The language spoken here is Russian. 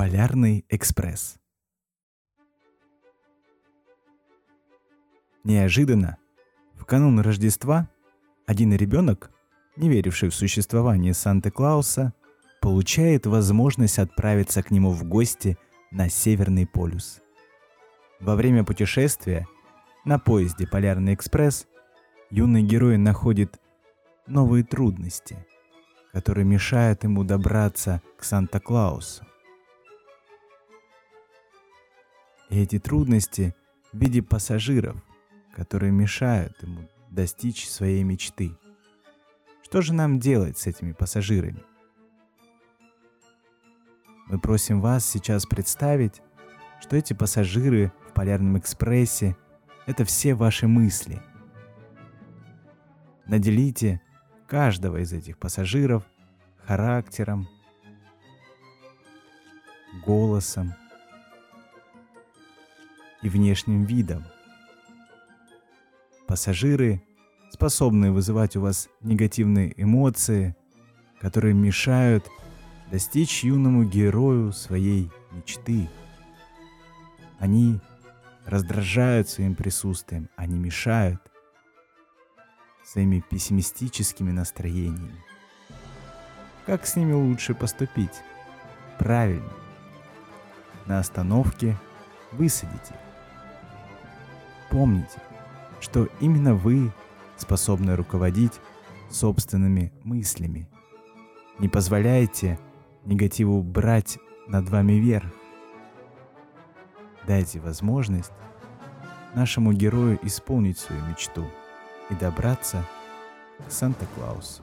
Полярный экспресс. Неожиданно, в канун Рождества, один ребенок, не веривший в существование Санта-Клауса, получает возможность отправиться к нему в гости на Северный полюс. Во время путешествия на поезде «Полярный экспресс» юный герой находит новые трудности, которые мешают ему добраться к Санта-Клаусу. И эти трудности в виде пассажиров, которые мешают ему достичь своей мечты. Что же нам делать с этими пассажирами? Мы просим вас сейчас представить, что эти пассажиры в Полярном экспрессе — это все ваши мысли. Наделите каждого из этих пассажиров характером, голосом и внешним видом. Пассажиры, способные вызывать у вас негативные эмоции, которые мешают достичь юному герою своей мечты. Они раздражают своим присутствием, они мешают своими пессимистическими настроениями. Как с ними лучше поступить? Правильно. На остановке высадите. Помните, что именно вы способны руководить собственными мыслями. Не позволяйте негативу брать над вами верх. Дайте возможность нашему герою исполнить свою мечту и добраться к Санта-Клаусу.